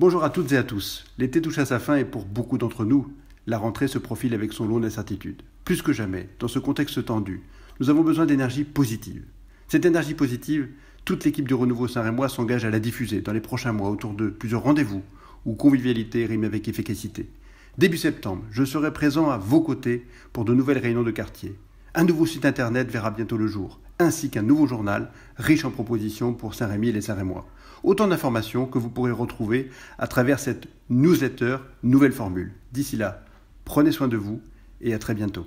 Bonjour à toutes et à tous. L'été touche à sa fin et pour beaucoup d'entre nous, la rentrée se profile avec son lot d'incertitudes. Plus que jamais, dans ce contexte tendu, nous avons besoin d'énergie positive. Cette énergie positive, toute l'équipe du Renouveau Saint-Rémois s'engage à la diffuser dans les prochains mois autour de plusieurs rendez-vous où convivialité rime avec efficacité. Début septembre, je serai présent à vos côtés pour de nouvelles réunions de quartier. Un nouveau site internet verra bientôt le jour, ainsi qu'un nouveau journal riche en propositions pour Saint-Rémy et les Saint-Rémois. Autant d'informations que vous pourrez retrouver à travers cette newsletter Nouvelle Formule. D'ici là, prenez soin de vous et à très bientôt.